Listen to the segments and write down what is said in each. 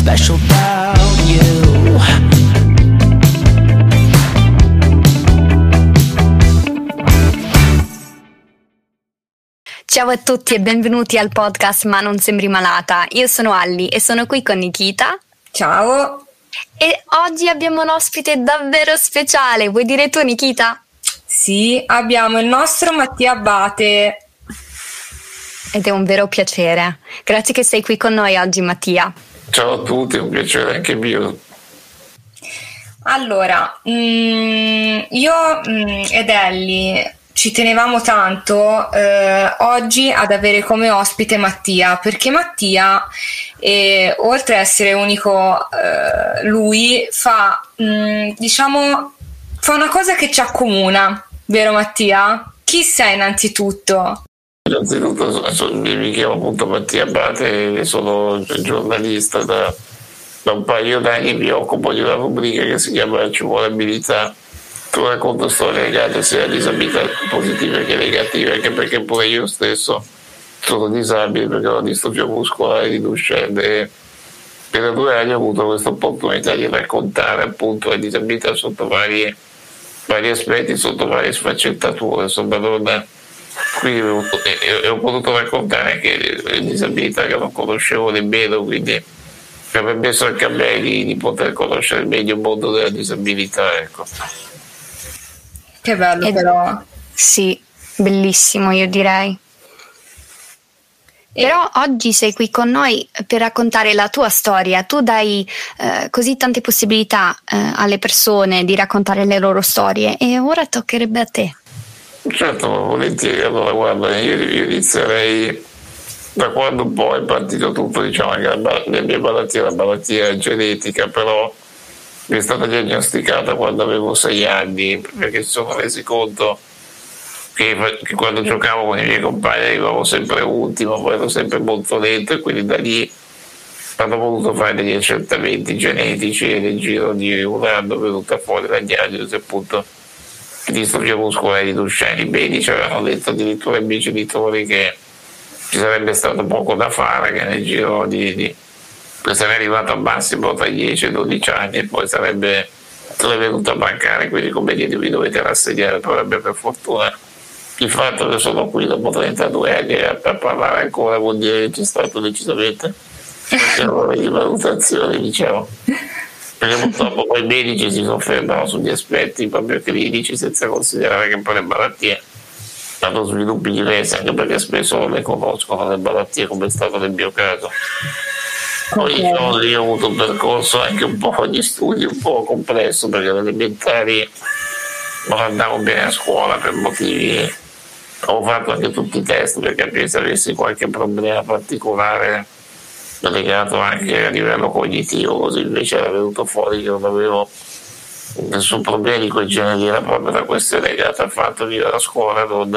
special about you. Ciao a tutti e benvenuti al podcast Ma non sembri malata. Io sono Alli e sono qui con Nikita. Ciao. E oggi abbiamo un ospite davvero speciale. Vuoi dire tu, Nikita? Sì, abbiamo il nostro Mattia Abate. Ed è un vero piacere. Grazie che sei qui con noi oggi, Mattia. Ciao a tutti, un piacere anche mio. Allora, mm, io mm, ed Ellie ci tenevamo tanto eh, oggi ad avere come ospite Mattia, perché Mattia, eh, oltre ad essere unico, eh, lui fa, mh, diciamo, fa una cosa che ci accomuna, vero Mattia? Chi sei innanzitutto? Innanzitutto mi chiamo appunto Mattia Abate, sono giornalista da, da un paio d'anni, mi occupo di una rubrica che si chiama Ci vuole abilità. Tu racconto storie legate sia a disabilità positive che negative, anche perché pure io stesso sono disabile perché ho distrofia muscolare di Duchenne e per due anni ho avuto questa opportunità di raccontare appunto le disabilità sotto vari, vari aspetti, sotto varie sfaccettature, insomma non, qui e ho potuto raccontare anche le disabilità che non conoscevo nemmeno, quindi mi ha permesso anche a me di, di poter conoscere meglio il mondo della disabilità. Ecco. Che bello Ed, però. Sì, bellissimo io direi. E... Però oggi sei qui con noi per raccontare la tua storia, tu dai eh, così tante possibilità eh, alle persone di raccontare le loro storie e ora toccherebbe a te. Certo, volentieri, allora guarda, io, io inizierei da quando poi è partito tutto, diciamo che la, mia malattia è una malattia genetica, però mi è stata diagnosticata quando avevo sei anni perché si sono resi conto che, che, quando giocavo con i miei compagni arrivavo sempre ultimo, poi ero sempre molto lento e quindi da lì hanno voluto fare degli accertamenti genetici e nel giro di un anno è venuta fuori la diagnosi appunto di distrofia muscolare di Duchenne. I medici avevano detto addirittura ai miei genitori che ci sarebbe stato poco da fare, che nel giro di, di sarei arrivato al massimo tra i 10 e i 12 anni e poi sarebbe, sarebbe venuto a mancare, quindi come dire vi dovete rassegnare, però per fortuna il fatto che sono qui dopo 32 anni a, parlare ancora vuol dire che c'è stato decisamente un errore di valutazione, diciamo. Perché purtroppo poi i medici si soffermano sugli aspetti proprio clinici senza considerare che poi le malattie hanno sviluppi diversi, anche perché spesso non le conoscono le malattie come è stato nel mio caso. Poi io, io ho avuto un percorso anche un po' di studi un po' complesso perché alle elementari non andavo bene a scuola per motivi ho fatto anche tutti i test per capire se avessi qualche problema particolare legato anche a livello cognitivo così invece era venuto fuori che non avevo nessun problema di quel genere era proprio la questione legata al fatto che io alla scuola non,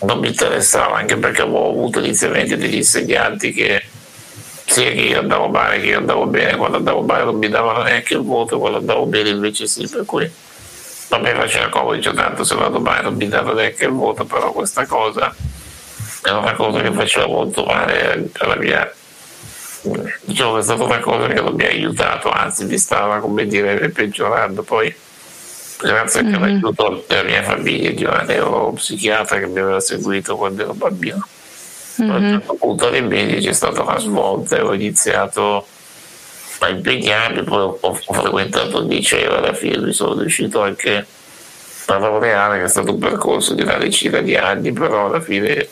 non mi interessava anche perché avevo avuto inizialmente degli insegnanti che sia che io andavo male che io andavo bene, quando andavo male non mi davano neanche il voto, quando andavo bene invece sì, per cui non mi faceva comodo, tanto se vado male non mi davano neanche il voto, però questa cosa è una cosa che faceva molto male alla mia diciamo che è stata una cosa che non mi ha aiutato, anzi mi stava come dire peggiorando poi grazie anche mm-hmm. all'aiuto della mia famiglia di una neuropsichiatra che mi aveva seguito quando ero bambino Mm-hmm. A un certo punto dei mesi c'è stata una svolta e ho iniziato a impegnarmi, poi ho, ho frequentato il liceo e alla fine mi sono riuscito anche a laureare, che è stato un percorso di una decina di anni, però alla fine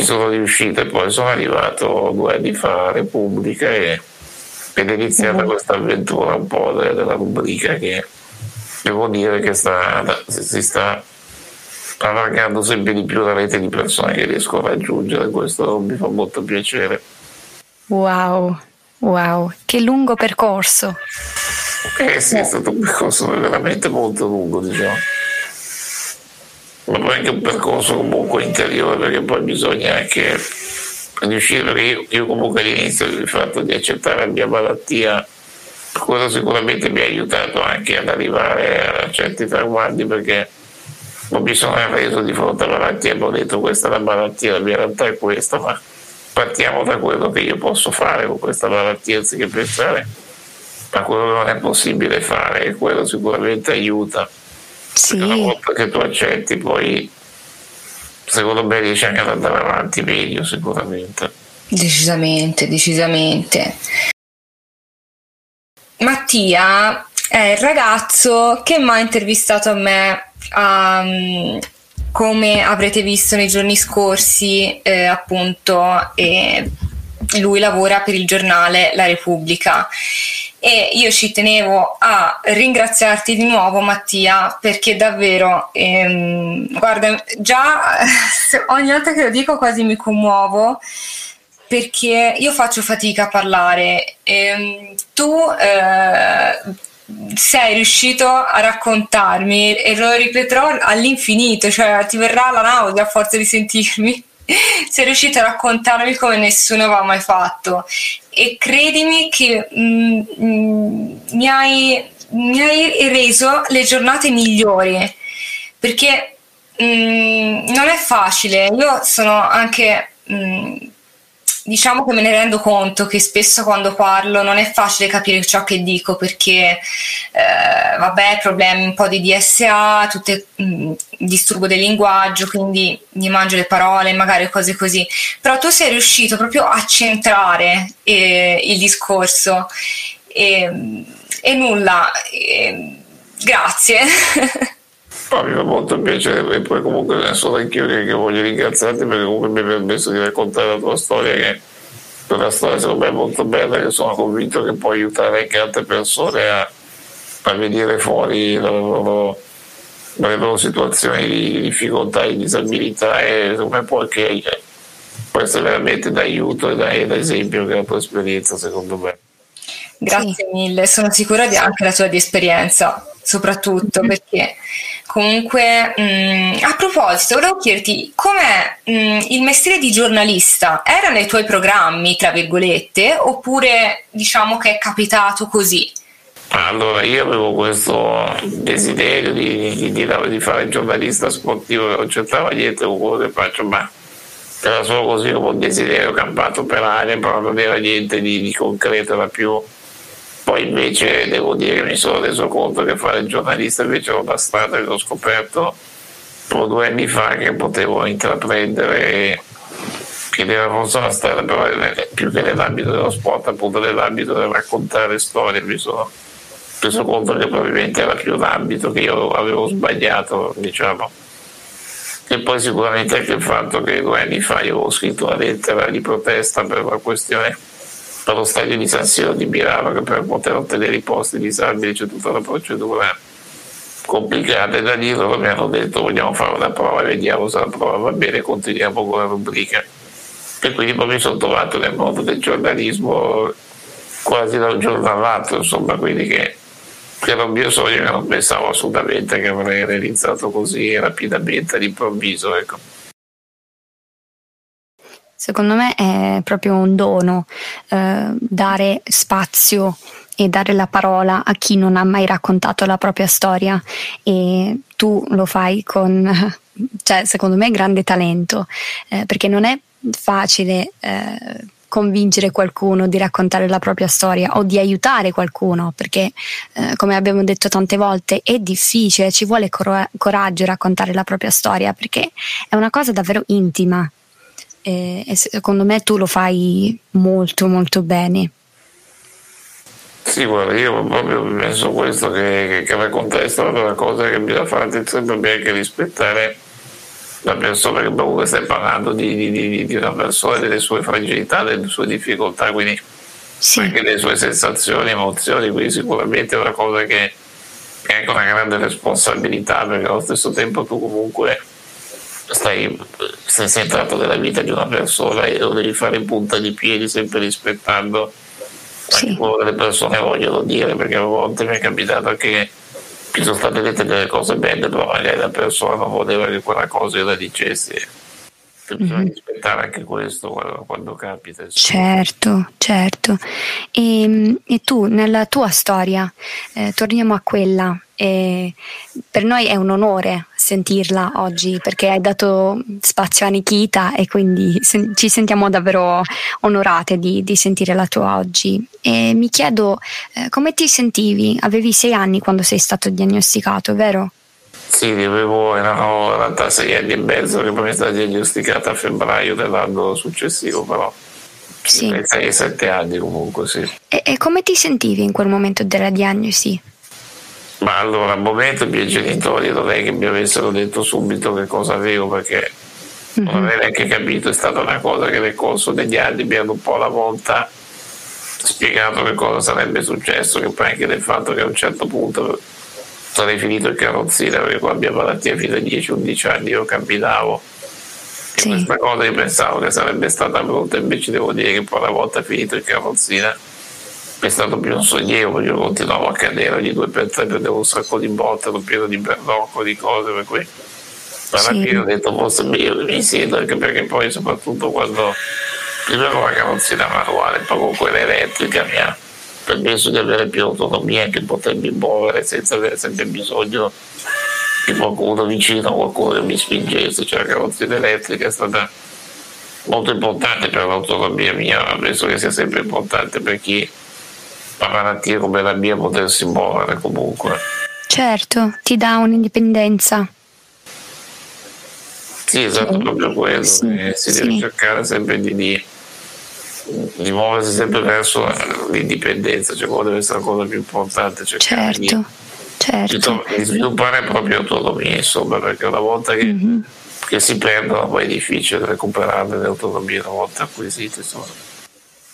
ci sono riuscito e poi sono arrivato due anni fa a Repubblica e, ed è iniziata mm-hmm. questa avventura un po' della rubrica che devo dire che sta, si sta allargando sempre di più la rete di persone che riesco a raggiungere, questo mi fa molto piacere. Wow, wow, che lungo percorso. Eh sì, è stato un percorso veramente molto lungo, diciamo. Ma poi anche un percorso comunque interiore, perché poi bisogna anche riuscire, io, io comunque all'inizio il fatto di accettare la mia malattia, quello sicuramente mi ha aiutato anche ad arrivare a certi traguardi, perché non mi sono reso di fronte alla malattia, ho detto questa è la malattia, la mia realtà è questa, ma partiamo da quello che io posso fare con questa malattia anziché pensare a quello che non è possibile fare e quello sicuramente aiuta. Sì. Una volta che tu accetti poi secondo me riesci anche ad andare avanti meglio sicuramente. Decisamente, decisamente. Mattia è il ragazzo che mi ha intervistato a me, um, come avrete visto nei giorni scorsi, eh, appunto, eh, lui lavora per il giornale La Repubblica. E io ci tenevo a ringraziarti di nuovo Mattia perché davvero, ehm, guarda, già ogni volta che lo dico quasi mi commuovo perché io faccio fatica a parlare. E, tu eh, sei riuscito a raccontarmi e lo ripeterò all'infinito, cioè ti verrà la nausea a forza di sentirmi. Sei riuscito a raccontarmi come nessuno aveva mai fatto e credimi che mm, mm, mi, hai, mi, hai, reso le giornate migliori perché mm, non è facile. Io sono anche diciamo che me ne rendo conto che spesso quando parlo non è facile capire ciò che dico perché eh, vabbè problemi un po' di DSA, tutte, mh, disturbo del linguaggio, quindi mi mangio le parole, magari cose così. Però tu sei riuscito proprio a centrare eh, il discorso e, e nulla. E, grazie. Mi fa molto piacere e poi comunque sono anch'io che, che voglio ringraziarti perché comunque mi hai permesso di raccontare la tua storia che è una storia secondo me molto bella che sono convinto che può aiutare anche altre persone a, a vedere fuori la loro, le loro situazioni di difficoltà e disabilità e secondo me può anche può essere veramente d'aiuto e da, da esempio che la tua esperienza secondo me. Grazie sì. mille, sono sicura di anche la tua di esperienza soprattutto perché comunque mh, mm, a proposito volevo chiederti com'è mh, mm, il mestiere di giornalista? Era nei tuoi programmi tra virgolette oppure diciamo che è capitato così? Allora io avevo questo desiderio di, di, di, di fare giornalista sportivo non c'entrava niente con quello che faccio ma era solo così un desiderio campato per aria però non era niente di concreto era più poi invece devo dire che mi sono reso conto che fare il giornalista invece era una strada che ho scoperto due anni fa che potevo intraprendere che era forse una strada però più che nell'ambito dello sport appunto nell'ambito del raccontare storie mi sono reso conto che probabilmente era più un ambito che io avevo sbagliato diciamo. E poi sicuramente anche il fatto che due anni fa io avevo scritto una lettera di protesta per la questione per lo stadio di San Siro di che per poter ottenere i posti disabili c'è tutta una procedura complicata e da lì loro mi hanno detto vogliamo fare una prova vediamo se la prova va bene continuiamo con la rubrica. E quindi poi mi sono trovato nel mondo del giornalismo quasi da un giorno all'altro insomma quindi che era un mio sogno che non pensavo assolutamente che avrei realizzato così rapidamente all'improvviso ecco Secondo me è proprio un dono eh, dare spazio e dare la parola a chi non ha mai raccontato la propria storia e tu lo fai con, cioè, secondo me, grande talento, eh, perché non è facile eh, convincere qualcuno di raccontare la propria storia o di aiutare qualcuno, perché eh, come abbiamo detto tante volte è difficile, ci vuole cor- coraggio raccontare la propria storia perché è una cosa davvero intima e, e secondo me tu lo fai molto molto bene. Sì, guarda, io proprio penso questo, che, che, che raccontare storia è una cosa che bisogna fare attenzione per anche rispettare la persona che comunque stai parlando di, di, di, di, una persona, delle sue fragilità, delle sue difficoltà, quindi sì. anche delle sue sensazioni, emozioni, quindi sicuramente è una cosa che è anche una grande responsabilità perché allo stesso tempo tu comunque stai, sei, sei entrato nella vita di una persona e lo devi fare in punta di piedi sempre rispettando sì. quello che le persone vogliono dire perché a volte mi è capitato che ci sono state dette delle cose belle però magari la persona non voleva che quella cosa io la dicessi bisogna mm-hmm. rispettare anche questo quando, quando capita. Certo, certo. E, ehm, e, tu, nella tua storia, eh, torniamo a quella. Eh, per noi è un onore sentirla oggi perché hai dato spazio a Nikita e quindi sen- ci sentiamo davvero onorate di, di, sentire la tua oggi. E mi chiedo eh, come ti sentivi? Avevi sei anni quando sei stato diagnosticato, vero? Sì, avevo, erano in realtà sei anni e mezzo che poi mi è stata diagnosticata a febbraio dell'anno successivo, però sì. 6-7 anni comunque, sì. E, e, come ti sentivi in quel momento della diagnosi? Ma allora, al momento i miei genitori non è che mi avessero detto subito che cosa avevo perché non avevo neanche capito, è stata una cosa che nel corso degli anni mi hanno un po' alla volta spiegato che cosa sarebbe successo, che poi anche del fatto che a un certo punto sarei finito il carrozzino perché con la mia malattia fino ai 10-11 anni io camminavo. Sì. e questa cosa io pensavo che sarebbe stata brutta invece devo dire che poi una volta finito il carrozzino è stato più un sollievo io continuavo a cadere ogni due per tre prendevo un sacco di botte ero pieno di bernocco di cose per cui alla sì. fine ho detto forse meglio mi siedo anche perché poi soprattutto quando prima con la carrozzina manuale poi con quella elettrica mi ha permesso di avere più autonomia e di potermi muovere senza avere sempre bisogno di qualcuno vicino, qualcuno che mi spingesse, cioè la carrozzina elettrica è stata molto importante per l'autonomia mia, penso che sia sempre importante per chi malattie come la mia potersi muovere comunque. Certo, ti dà un'indipendenza. Sì, esatto, sì. proprio quello, sì, si sì. deve cercare sempre di, di di muoversi sempre verso l'indipendenza, cioè quello deve essere la cosa più importante. Cercare certo, di, certo. di, sviluppare proprio autonomia, insomma, perché una volta che, mm-hmm. che si perdono poi è difficile recuperarle le autonomie una volta acquisite. Insomma.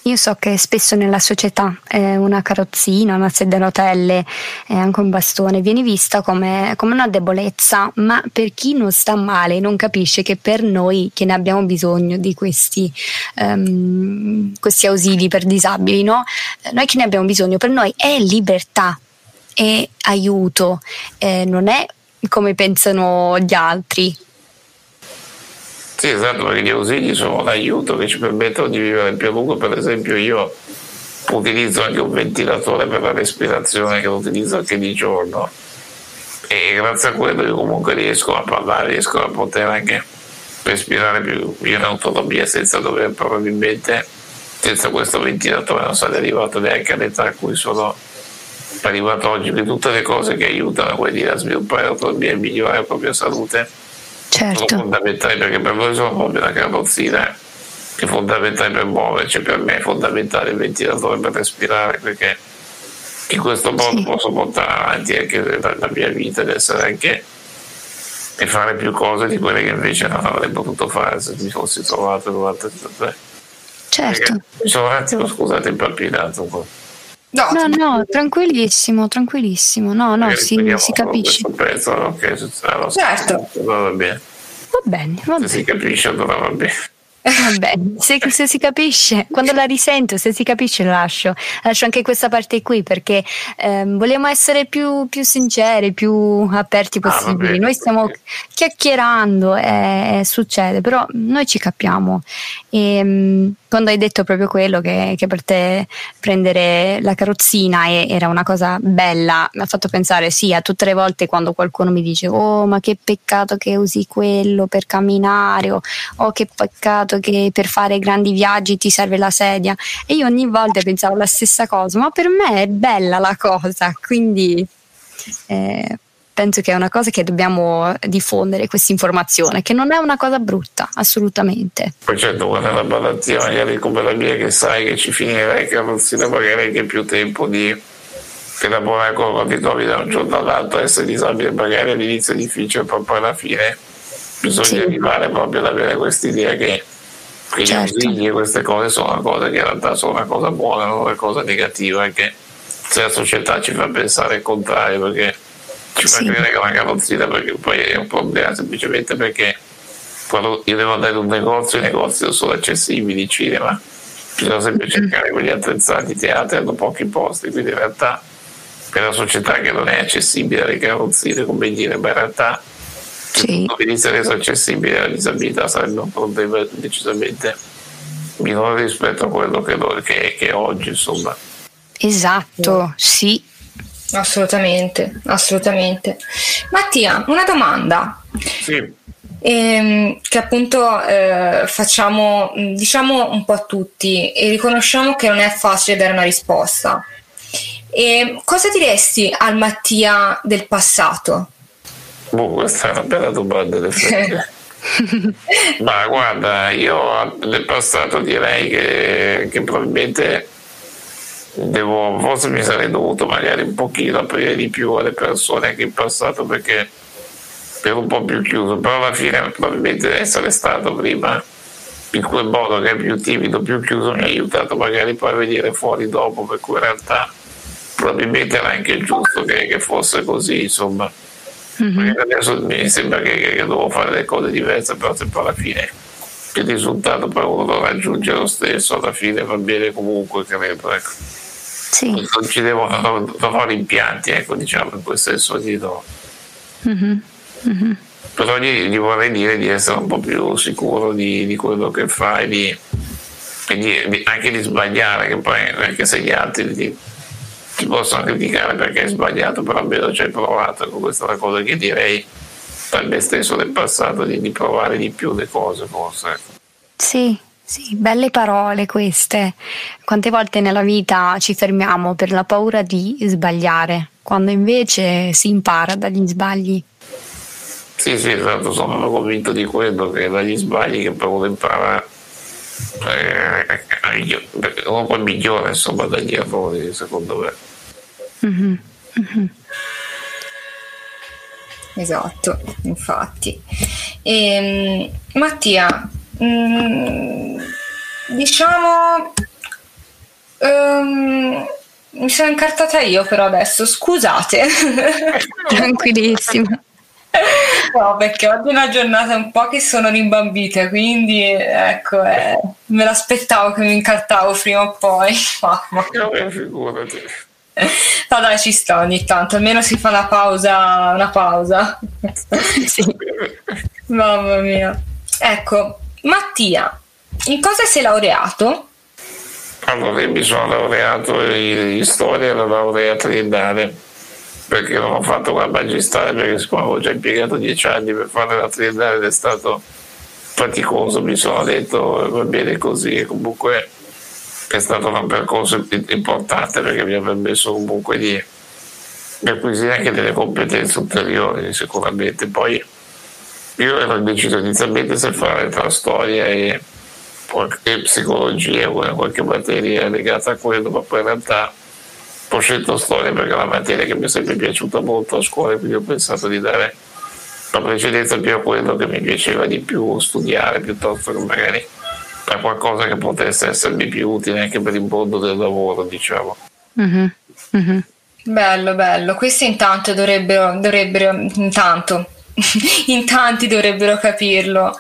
Io so che spesso nella società eh, una carrozzina, una sedia a rotelle e anche un bastone viene vista come, come, una debolezza, ma per chi non sta male non capisce che per noi che ne abbiamo bisogno di questi, um, questi ausili per disabili, no? noi che ne abbiamo bisogno, per noi è libertà, è aiuto, eh, non è come pensano gli altri, sì, esatto, perché gli ausili sono un aiuto che ci permettono di vivere più a lungo. Per esempio io utilizzo anche un ventilatore per la respirazione che lo utilizzo anche di giorno e grazie a quello io comunque riesco a parlare, riesco a poter anche respirare più in autonomia senza dover probabilmente senza questo ventilatore non sarei arrivato neanche all'età a cui sono arrivato oggi, quindi tutte le cose che aiutano a sviluppare l'autonomia e migliorare la propria salute certo. sono fondamentali perché per voi sono proprio la carrozzina che è fondamentale per muoverci, per me è fondamentale il ventilatore per respirare perché in questo modo sì. posso portare avanti anche la, la mia vita ed essere anche e fare più cose di quelle che invece non avrei potuto fare se mi fossi trovato durante tutto Certo. Perché mi sono un attimo, scusate, impappinato un po'. No, no, no, tranquillissimo, tranquillissimo. No, no, si, si capisce. Pezzo, okay, certo. Va bene. Va bene, va bene. Si capisce, allora va bene. Vabbè, se, se, si capisce, quando la risento, se si capisce lascio. Lascio anche questa parte qui perché ehm, vogliamo essere più, più, sinceri, più aperti ah, possibili. Ah, noi stiamo chiacchierando e, e, succede, però noi ci capiamo. E, ehm, quando hai detto proprio quello che, che per te prendere la carrozzina era una cosa bella, mi ha fatto pensare sì a tutte le volte quando qualcuno mi dice oh ma che peccato che usi quello per camminare o oh, che peccato che per fare grandi viaggi ti serve la sedia e io ogni volta pensavo la stessa cosa, ma per me è bella la cosa, quindi eh, penso che è una cosa che dobbiamo diffondere questa informazione, che non è una cosa brutta, assolutamente. Poi certo, quando è una malattia magari come la mia che sai che ci finirai carrozzina, magari anche più tempo di elaborare con ti trovi da un giorno all'altro, essere disabile magari all'inizio è difficile, poi alla fine bisogna sì. arrivare proprio ad avere questa idea che che certo. gli ausili e queste cose sono una cosa che in realtà sono una cosa buona, non una cosa negativa, anche se la società ci fa pensare il contrario, perché ci fa sì. credere che la carrozzina perché poi è un problema semplicemente perché quando io devo andare in un negozio i negozi non sono accessibili il cinema bisogna sempre cercare quegli attrezzati i teatri hanno pochi posti quindi in realtà per la società che non è accessibile alle carrozzine come dire ma in realtà Sì. inizia ad essere accessibile la disabilità sarebbe un problema decisamente minore rispetto a quello che, che, che è oggi, insomma. Esatto, sì. Assolutamente, assolutamente. Mattia, una domanda. Sì. Ehm, che appunto eh, facciamo, diciamo un po' a tutti e riconosciamo che non è facile dare una risposta. E cosa diresti al Mattia del passato? Boh, questa è una bella domanda. Ma guarda, io nel passato direi che, che probabilmente devo, forse mi sarei dovuto magari un pochino aprire di più alle persone anche in passato perché ero un po' più chiuso, però alla fine probabilmente essere stato prima in quel modo che è più timido, più chiuso mi ha aiutato magari poi a venire fuori dopo, per cui in realtà probabilmente era anche giusto che, che fosse così, insomma. Mm-hmm. Adesso mi sembra che, che, devo fare le cose diverse, però se poi alla fine il risultato poi uno lo raggiunge lo stesso, alla fine va bene comunque, credo. Ecco. Sì. Non ci devo fare impianti, ecco, diciamo, in quel senso di no. Mm-hmm. Mm-hmm. Però gli, gli, vorrei dire di essere un po' più sicuro di, di quello che fai, di, di, anche di sbagliare, che poi anche se gli altri ti, possono criticare perché hai sbagliato, però almeno ci hai provato, questa è una cosa che direi per me stesso del passato di, di provare di più le cose forse. Sì, sì, belle parole queste. Quante volte nella vita ci fermiamo per la paura di sbagliare, quando invece si impara dagli sbagli. Sì, sì, esatto, sono convinto di quello, che dagli sbagli che uno impara eh, uno poi migliore insomma dagli errori, secondo me. Mm-hmm. Mm-hmm. Esatto, infatti. E, ehm, Mattia, mh, mm, diciamo... Um, mi sono incartata io però adesso, scusate. Tranquillissima. No, perché oggi è una giornata un po' che sono rimbambita, quindi ecco, eh, me l'aspettavo che mi incartavo prima o poi. Ma, ma... figurati. No dai, ci sta ogni tanto, almeno si fa una pausa, una pausa. sì. Mamma mia. Ecco, Mattia, in cosa sei laureato? Allora, io mi sono laureato in storia alla laurea triennale perché non ho fatto la magistrale perché siccome avevo già impiegato dieci anni per fare la triennale ed è stato faticoso mi sono detto va bene così. Comunque è stato un percorso importante perché mi ha permesso comunque di acquisire anche delle competenze ulteriori sicuramente. Poi io ero deciso inizialmente se fare tra storia e, e psicologia o qualche materia legata a quello ma poi in realtà ho scelto storia perché è una materia che mi è sempre piaciuta molto a scuola, quindi ho pensato di dare la precedenza più a quello che mi piaceva di più studiare piuttosto che magari a qualcosa che potesse essermi più utile anche per il mondo del lavoro, diciamo. Mm-hmm. Mm-hmm. Bello, bello. Questi intanto dovrebbero, dovrebbero intanto, in tanti dovrebbero capirlo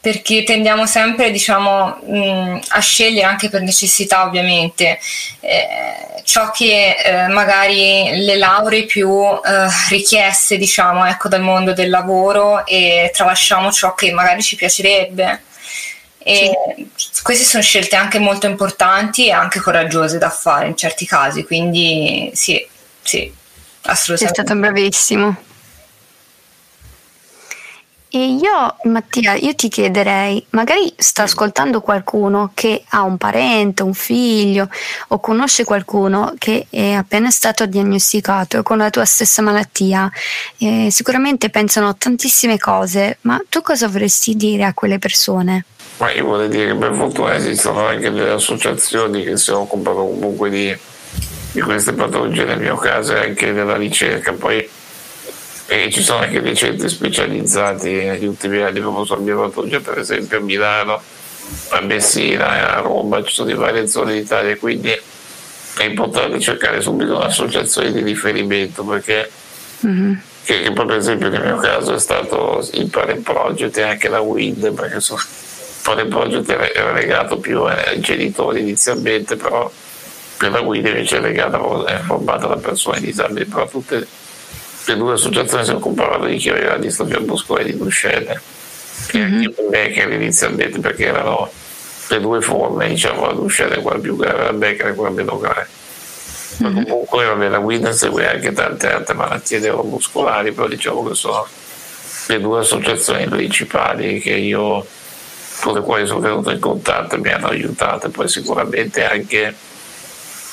perché tendiamo sempre diciamo, mh, a scegliere anche per necessità ovviamente eh, ciò che eh, magari le lauree più eh, richieste diciamo, ecco, dal mondo del lavoro e tralasciamo ciò che magari ci piacerebbe. E sì. queste sono scelte anche molto importanti e anche coraggiose da fare in certi casi, quindi sì, sì, assolutamente. Sei stato bravissimo. E io, Mattia, io ti chiederei, magari sta ascoltando qualcuno che ha un parente, un figlio o conosce qualcuno che è appena stato diagnosticato con la tua stessa malattia, eh, sicuramente pensano tantissime cose, ma tu cosa vorresti dire a quelle persone? Ma io vorrei dire che per fortuna esistono anche delle associazioni che si occupano comunque di, di queste patologie, nel mio caso e anche della ricerca, poi e ci sono anche dei centri specializzati negli ultimi anni, fatto già per esempio a Milano, a Messina, a Roma, ci sono in varie zone d'Italia, quindi è importante cercare subito un'associazione di riferimento perché mm-hmm. che, che, poi per esempio nel mio caso è stato il Parent Project e anche la WIND perché so, il Parent Project era legato più ai genitori inizialmente però per la WIND invece è legata è formata da persone disabili però tutte le due associazioni si occupavano di chi aveva distrofia muscolare di Duchenne che mm-hmm. anche che inizialmente perché erano le due forme diciamo la Duchenne quella più grave la Becker e quella meno grave ma mm-hmm. comunque vabbè, la guida segue anche tante altre malattie neuromuscolari però diciamo che sono le due associazioni principali che io con le quali sono venuto in contatto e mi hanno aiutato e poi sicuramente anche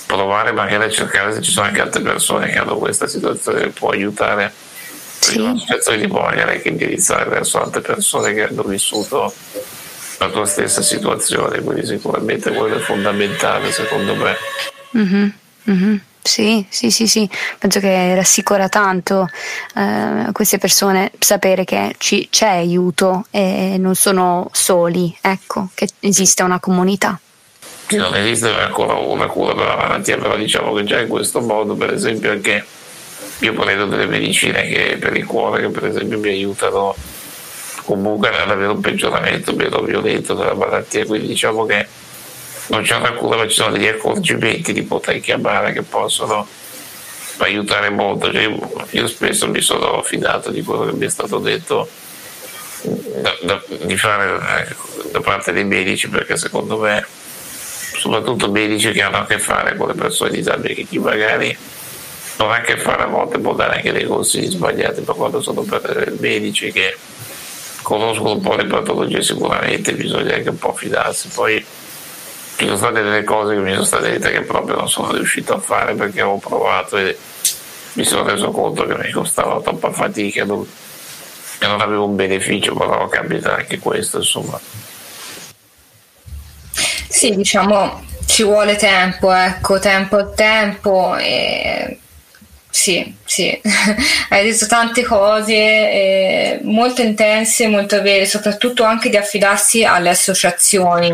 provare magari a cercare se ci sono anche altre persone che hanno questa situazione che può aiutare sì. l'associazione di magari anche indirizzare verso altre persone che hanno vissuto la tua stessa situazione quindi sicuramente quello è fondamentale secondo me mm-hmm. Mm-hmm. Sì, sì, sì, sì, penso che rassicura tanto eh, queste persone sapere che ci, c'è aiuto e non sono soli, ecco, che esiste una comunità. Non esiste ancora una cura per la malattia, però diciamo che già in questo modo, per esempio, anche io prendo delle medicine che per il cuore che per esempio mi aiutano comunque ad avere un peggioramento meno violento della malattia, quindi diciamo che non c'è una cura ma ci sono degli accorgimenti di poter chiamare che possono aiutare molto. Cioè, io, spesso mi sono fidato di quello che mi è stato detto da, da, di fare eh, da parte dei medici perché secondo me soprattutto medici che hanno a che fare con le persone disabili che chi magari non ha a che fare a volte può dare anche dei consigli sbagliati ma quando sono medici che conoscono un po' le patologie sicuramente bisogna anche un po' fidarsi poi ci sono state delle cose che mi sono state dette che proprio non sono riuscito a fare perché avevo provato e mi sono reso conto che mi costava troppa fatica e non avevo un beneficio, però capita anche questo, insomma. Sì, diciamo ci vuole tempo, ecco, tempo al tempo e sì, sì, hai detto tante cose eh, molto intense, molto vere, soprattutto anche di affidarsi alle associazioni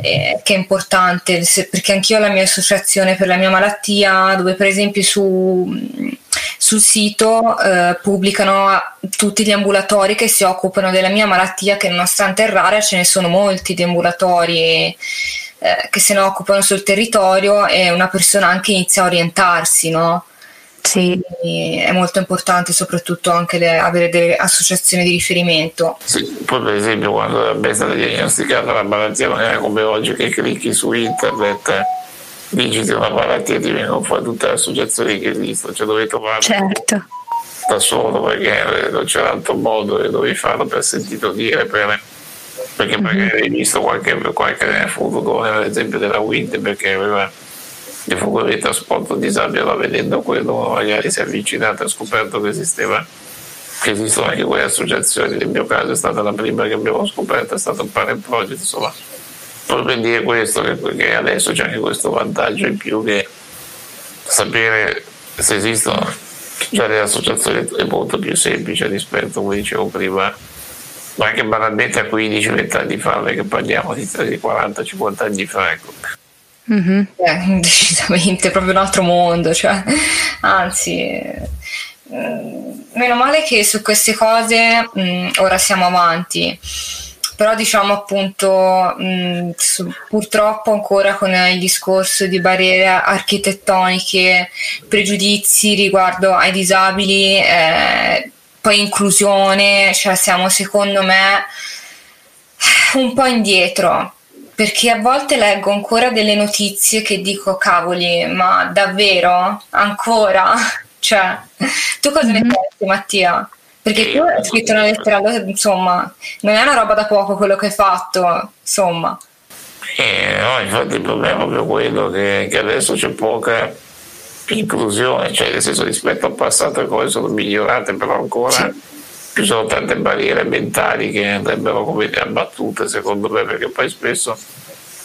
eh, che è importante perché anch'io ho la mia associazione per la mia malattia dove per esempio su, sul sito eh, pubblicano tutti gli ambulatori che si occupano della mia malattia che nonostante è rara ce ne sono molti di ambulatori eh, che se ne occupano sul territorio e una persona anche inizia a orientarsi no? Sì. è molto importante soprattutto anche le, avere delle associazioni di riferimento. Sì, poi per esempio quando è stata diagnosticata la malattia non era come oggi che clicchi su internet digiti una malattia ti vengono fuori tutte le associazioni che esistono, cioè dovevi trovare certo. da solo perché non c'era altro modo e dovevi farlo per sentito dire per, perché mm-hmm. magari hai visto qualche, qualche foto ad esempio della Wind perché aveva di fuoco di trasporto disabile vedendo quello magari si è avvicinato e ha scoperto che esisteva che esistono anche quelle associazioni nel mio caso è stata la prima che abbiamo scoperto è stato il Parent Project insomma per dire questo che adesso c'è anche questo vantaggio in più che sapere se esistono. Già delle associazioni è molto più semplice rispetto come dicevo prima ma anche banalmente a 15-20 anni fa perché parliamo di 40-50 anni fa ecco. Mm-hmm. Eh, decisamente, proprio un altro mondo, cioè, anzi, eh, meno male che su queste cose mh, mm, ora siamo avanti, però diciamo appunto mh, purtroppo ancora con il discorso di barriere architettoniche, pregiudizi riguardo ai disabili, eh, poi inclusione, cioè siamo secondo me un po' indietro perché a volte leggo ancora delle notizie che dico cavoli, ma davvero? Ancora? Cioè, tu cosa mm-hmm. ne pensi Mattia? Perché tu hai scritto una lettera, insomma, non è una roba da poco quello che hai fatto, insomma. Eh, no, infatti il problema è proprio quello che, che adesso c'è poca inclusione, cioè nel senso rispetto al passato le cose sono migliorate, però ancora sì. ci sono tante barriere mentali che andrebbero come abbattute secondo me, perché poi spesso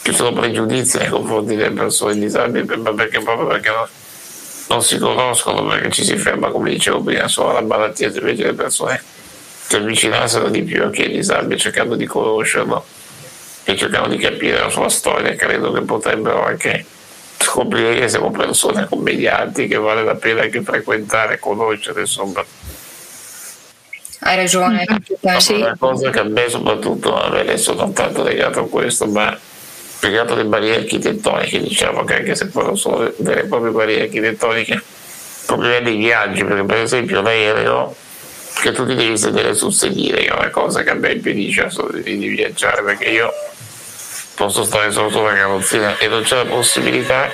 ci sono pregiudizi nei confronti delle persone disabili, perché proprio perché non, non, si conoscono, perché ci si ferma, come dicevo prima, solo alla malattia, se invece le persone si avvicinassero di più a chi è disabile cercando di conoscerlo e cercando di capire la sua storia, credo che potrebbero anche scoprire che siamo persone commedianti che vale la pena anche frequentare conoscere, insomma. Hai ragione. Mm-hmm. Sì. Una cosa che a me soprattutto, adesso non tanto legato a questo, ma spiegato le barriere architettoniche, diciamo che anche se poi non sono vere e proprie barriere architettoniche, problemi dei viaggi, perché per esempio l'aereo che tu ti devi sedere sul sedile, che è una cosa che a me impedisce di, viaggiare, perché io posso stare solo sulla carrozzina e non c'è la possibilità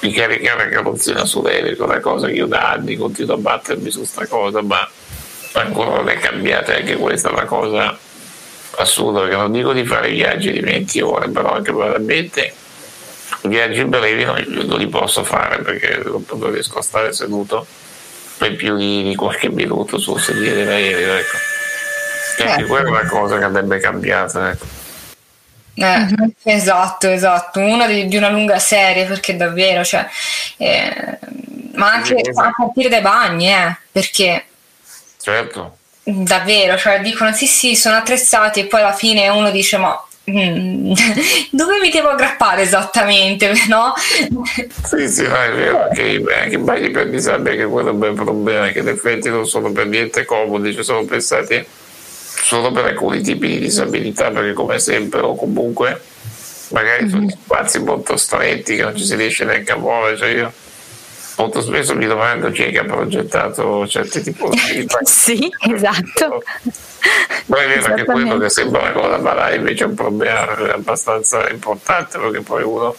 di caricare la carrozzina sull'aereo, una cosa che io da anni continuo a battermi su sta cosa, ma ancora non è cambiata anche questa è una cosa assurda, perché non dico di fare viaggi di 20 ore, però anche veramente viaggi brevi non, non li posso fare perché non riesco a stare seduto per più di, di qualche minuto sul sedile dell'aereo. Ecco. E anche eh. quella è una cosa che andrebbe cambiata. Ecco. Eh, mm-hmm. Esatto, esatto, una di, di, una lunga serie perché davvero, cioè, eh, ma anche sì, a partire dai bagni, eh, perché certo. Davvero, cioè dicono sì sì sono attrezzati e poi alla fine uno dice ma mm, dove mi devo aggrappare esattamente, no? Sì, sì, no, è vero che anche i bagni per disabili che quello è un bel problema, che in effetti non sono per niente comodi, ci sono pensati solo per alcuni tipi di disabilità, perché come sempre o comunque magari mm-hmm. sono mhm. spazi molto stretti che non ci si riesce neanche a muovere. Cioè io molto spesso mi domando chi è che ha progettato certi tipi di Sì, esatto. Ma è vero che quello che sembra una cosa banale invece è un problema abbastanza importante perché poi uno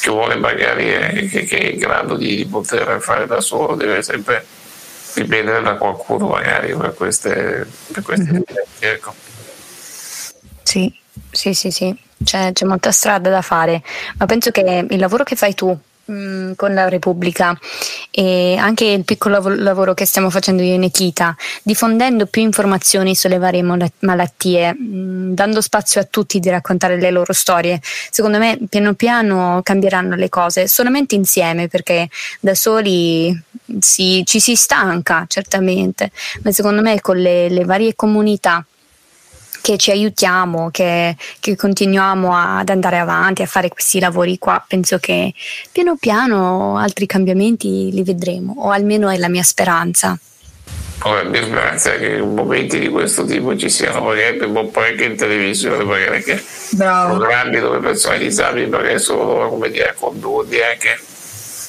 che vuole magari che, che è in grado di, di poter fare da solo deve sempre dipendere da qualcuno magari per queste, per questi mm-hmm. ecco. Sì, sì, sì, sì. C'è, c'è molta strada da fare, ma penso che il lavoro che fai tu Mm, con la Repubblica e anche il piccolo lavoro che stiamo facendo io in Equita, diffondendo più informazioni sulle varie malattie, mm, dando spazio a tutti di raccontare le loro storie. Secondo me piano piano cambieranno le cose, solamente insieme perché da soli si, ci si stanca certamente, ma secondo me con le, le varie comunità che ci aiutiamo, che, che, continuiamo ad andare avanti, a fare questi lavori qua, penso che piano piano altri cambiamenti li vedremo, o almeno è la mia speranza. Oh, la mia speranza è che momenti di questo tipo ci siano magari un po' anche in televisione, magari anche Bravo. programmi dove persone disabili magari sono come dire condurli anche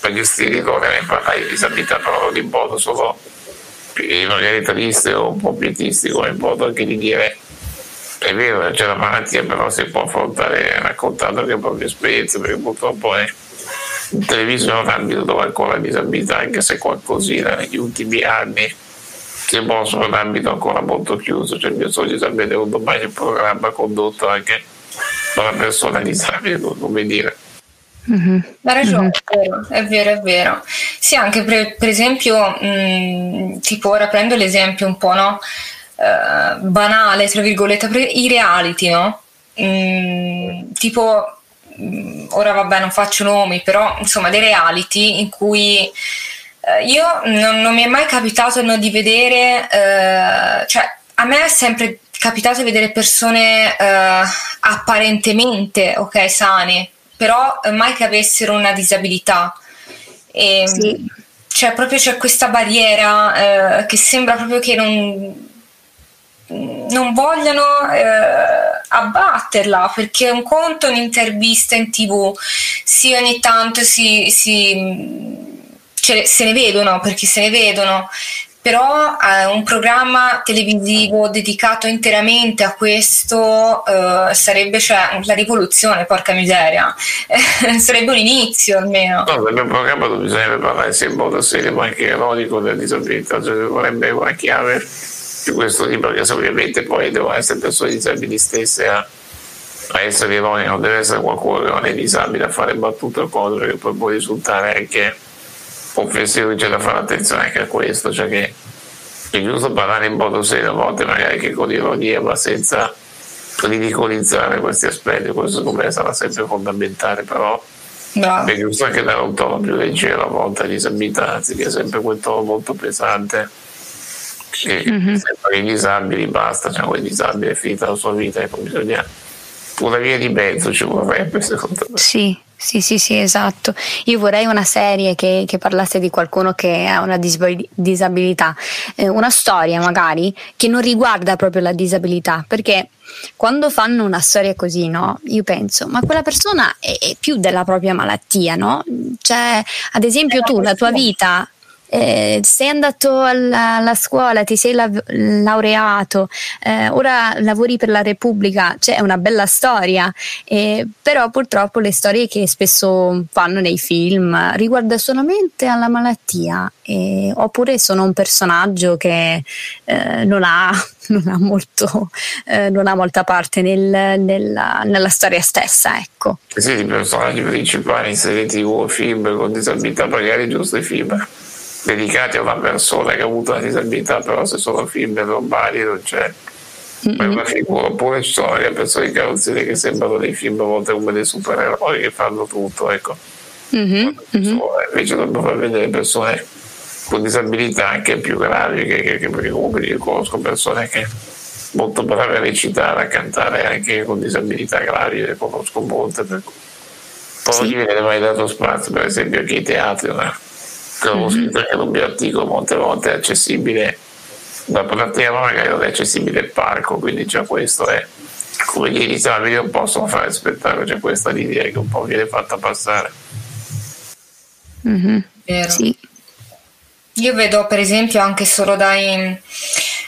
per gestire come parlare di disabilità, però in modo solo magari triste o un po' pietistico, in modo anche di dire è vero, c'è la malattia, però si può affrontare raccontando anche le proprie esperienze, perché purtroppo è in televisione un ambito dove ancora la disabilità, anche se qualcosina negli ultimi anni si è mosso un ambito ancora molto chiuso, cioè il mio sogno sarebbe un domani il programma condotto anche da una persona disabile, come dire. Mm-hmm. Ha ragione, mm-hmm. è, vero, è vero, è vero. Sì, anche per, per esempio, mh, tipo ora prendo l'esempio un po', no? Eh, banale, tra virgolette, i reality, no? Mm, tipo, mm, ora vabbè non faccio nomi, però insomma dei reality in cui eh, io non, non, mi è mai capitato no, di vedere, eh, cioè a me è sempre capitato di vedere persone eh, apparentemente ok sane, però mai che avessero una disabilità. E, sì. Cioè, proprio c'è questa barriera eh, che sembra proprio che non, non vogliono eh, abbatterla perché un conto un'intervista in tv sì ogni tanto si, si cioè, se ne vedono perché se ne vedono però eh, un programma televisivo dedicato interamente a questo eh, sarebbe cioè, la rivoluzione, porca miseria, sarebbe un inizio almeno. No, sarebbe un programma dove bisognerebbe parlare sia in modo serio ma anche ironico della disabilità, cioè vorrebbe una chiave di questo tipo, che ovviamente poi devono essere persone disabili stesse a, a essere ironiche, non deve essere qualcuno che non è disabile a fare battute o cose, perché poi può risultare anche offensivo, c'è da fare attenzione anche a questo, cioè che è giusto parlare in modo serio a volte, magari anche con ironia, ma senza ridicolizzare questi aspetti, questo secondo me sarà sempre fondamentale, però no. è giusto anche dare un tono più leggero a volte ai disabilità, anziché sempre quel tono molto pesante che mm-hmm. i disabili basta, cioè quei disabili è finita la sua vita, ecco, bisogna una via di mezzo ci vorrebbe secondo me. Sì, sì, sì, sì, esatto. Io vorrei una serie che, che parlasse di qualcuno che ha una disabilità, eh, una storia magari che non riguarda proprio la disabilità, perché quando fanno una storia così, no? Io penso, ma quella persona è, è più della propria malattia, no? Cioè, ad esempio tu, la tua vita eh, sei andato alla, alla, scuola, ti sei la, laureato, eh, ora lavori per la Repubblica, cioè è una bella storia, eh, però purtroppo le storie che spesso fanno nei film riguardano solamente alla malattia, oppure sono un personaggio che eh, non ha, non, ha molto, eh, non, ha molta parte nel, nella, nella, storia stessa. Ecco. Sì, i personaggi principali inseriti in film con disabilità, magari giusto i film dedicati a una persona che ha avuto una disabilità, però se sono film normali non c'è. Mm-hmm. È una figura, oppure ci sono le persone di carrozzine che sembrano dei film a volte come dei supereroi che fanno tutto, ecco. Mm-hmm. Invece dobbiamo far vedere persone con disabilità anche più gravi, che, che, che perché comunque io conosco persone che molto brave a recitare, a cantare anche con disabilità gravi, ne conosco molte. Per... Però non gli viene mai dato spazio, per esempio anche i teatri, no? Anche un mio articolo molte volte è accessibile da platea magari non è accessibile il parco quindi già questo è come gli disabili non possono fare spettacolo c'è questa linea che un po' viene fatta passare mm-hmm. sì. io vedo per esempio anche solo dai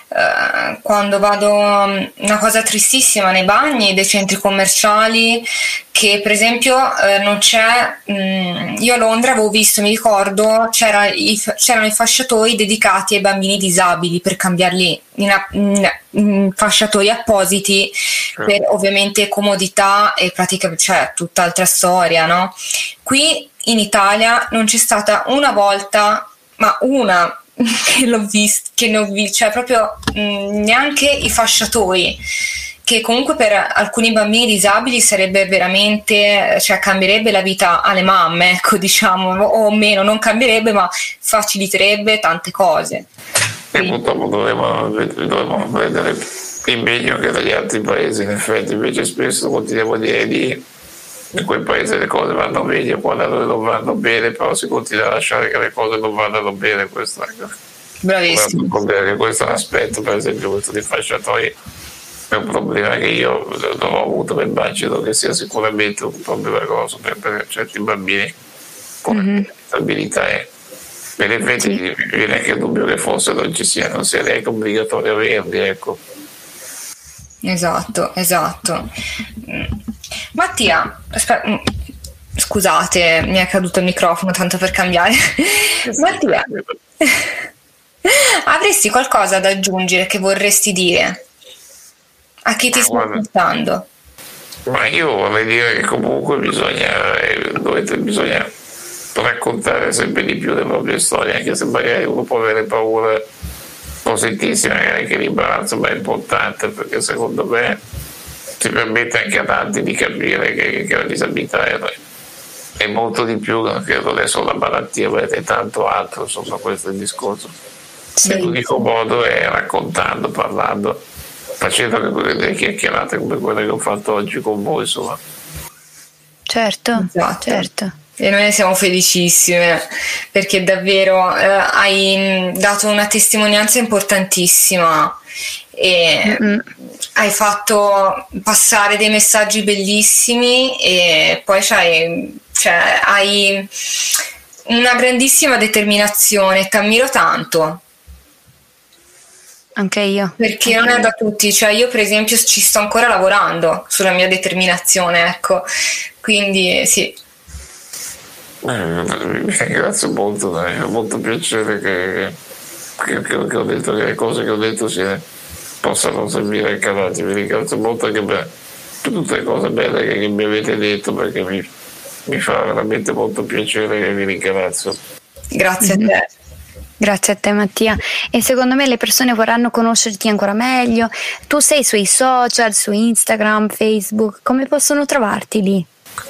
Uh, quando vado una cosa tristissima nei bagni dei centri commerciali che per esempio uh, non c'è mh, mm, io a Londra avevo visto mi ricordo c'era i, c'erano i fasciatoi dedicati ai bambini disabili per cambiarli in, in, in fasciatoi appositi mm. per ovviamente comodità e pratica cioè tutt'altra storia no? qui in Italia non c'è stata una volta ma una che l'ho visto, che ne ho visto, cioè proprio mh, mm, neanche i fasciatoi che comunque per alcuni bambini disabili sarebbe veramente, cioè cambierebbe la vita alle mamme, ecco diciamo, o meno, non cambierebbe ma faciliterebbe tante cose. E purtroppo dovremmo, dovremmo prendere impegno anche dagli altri paesi, in effetti invece spesso continuiamo a dire di in quel paese le cose vanno meglio, qua da noi non vanno bene, però si continua a lasciare che le cose non vadano bene. Questo è, Bravissimo. questo è un aspetto, per esempio, questo di fasciatoi è un problema che io non ho avuto, ma immagino che sia sicuramente un problema grosso per, per certi bambini con mm-hmm. disabilità. Eh. Per effetti sì. viene anche il dubbio che forse non ci sia, non sia neanche obbligatorio averli, ecco. Esatto, esatto. Mattia, aspetta, mm, scusate, mi è caduto il microfono tanto per cambiare. Mattia, avresti qualcosa da aggiungere che vorresti dire a chi ti sta ascoltando? Ma io vorrei dire che comunque bisogna, eh, dovete, bisogna raccontare sempre di più le proprie storie, anche se magari uno può avere paura o sentirsi magari anche l'imbarazzo, ma è importante perché secondo me ti permette anche a tanti di capire che, che la disabilità è, è, molto di più che non è solo la malattia, ma è tanto altro, insomma questo è il discorso. Sì. L'unico modo è raccontando, parlando, facendo anche delle chiacchierate come quelle che ho fatto oggi con voi, insomma. Certo, esatto. certo. E noi ne siamo felicissime perché davvero eh, hai dato una testimonianza importantissima e mm-hmm. hai fatto passare dei messaggi bellissimi e poi cioè, hai una grandissima determinazione, ti ammiro tanto. Anche io. Perché Anche non è da tutti, cioè io per esempio ci sto ancora lavorando sulla mia determinazione, ecco, quindi sì. Eh, grazie molto, dai, è molto piacere che, che, che, che, ho detto che le cose che ho detto siano possano servire ai calati. Vi ringrazio molto anche per tutte le cose belle che, che mi avete detto perché mi, mi, fa veramente molto piacere e vi ringrazio. Grazie a te. Grazie a te Mattia. E secondo me le persone vorranno conoscerti ancora meglio. Tu sei sui social, su Instagram, Facebook, come possono trovarti lì?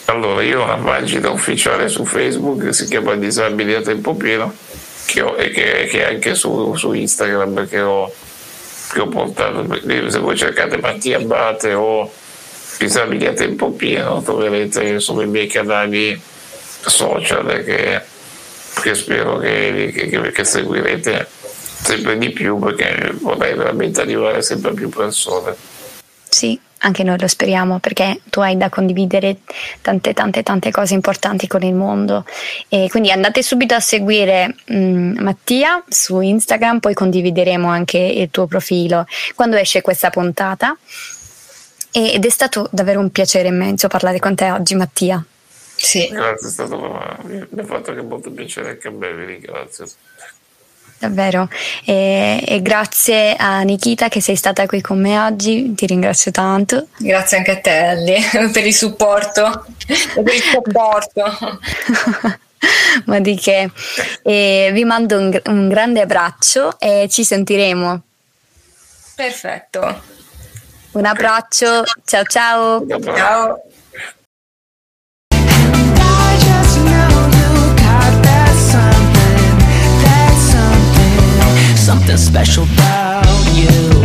Allora, io ho una pagina ufficiale su Facebook che si chiama Disabili a tempo pieno che ho, e che, che, è anche su, su Instagram perché ho che ho portato, se voi cercate Mattia Abate o Disabili a tempo pieno troverete sui miei canali social che, che spero che, che, che, seguirete sempre di più perché vorrei veramente arrivare sempre più persone. Sì, anche noi lo speriamo perché tu hai da condividere tante tante tante cose importanti con il mondo e quindi andate subito a seguire mh, Mattia su Instagram poi condivideremo anche il tuo profilo quando esce questa puntata ed è stato davvero un piacere immenso parlare con te oggi Mattia sì. Grazie, è stato mi ha fatto anche molto piacere anche a me, vi ringrazio. Davvero, e, e, grazie a Nikita che sei stata qui con me oggi, ti ringrazio tanto. Grazie anche a te Ellie per il supporto, per il supporto. Ma di che? E vi mando un, un grande abbraccio e ci sentiremo. Perfetto. Un abbraccio, ciao ciao. Ciao. Something special about you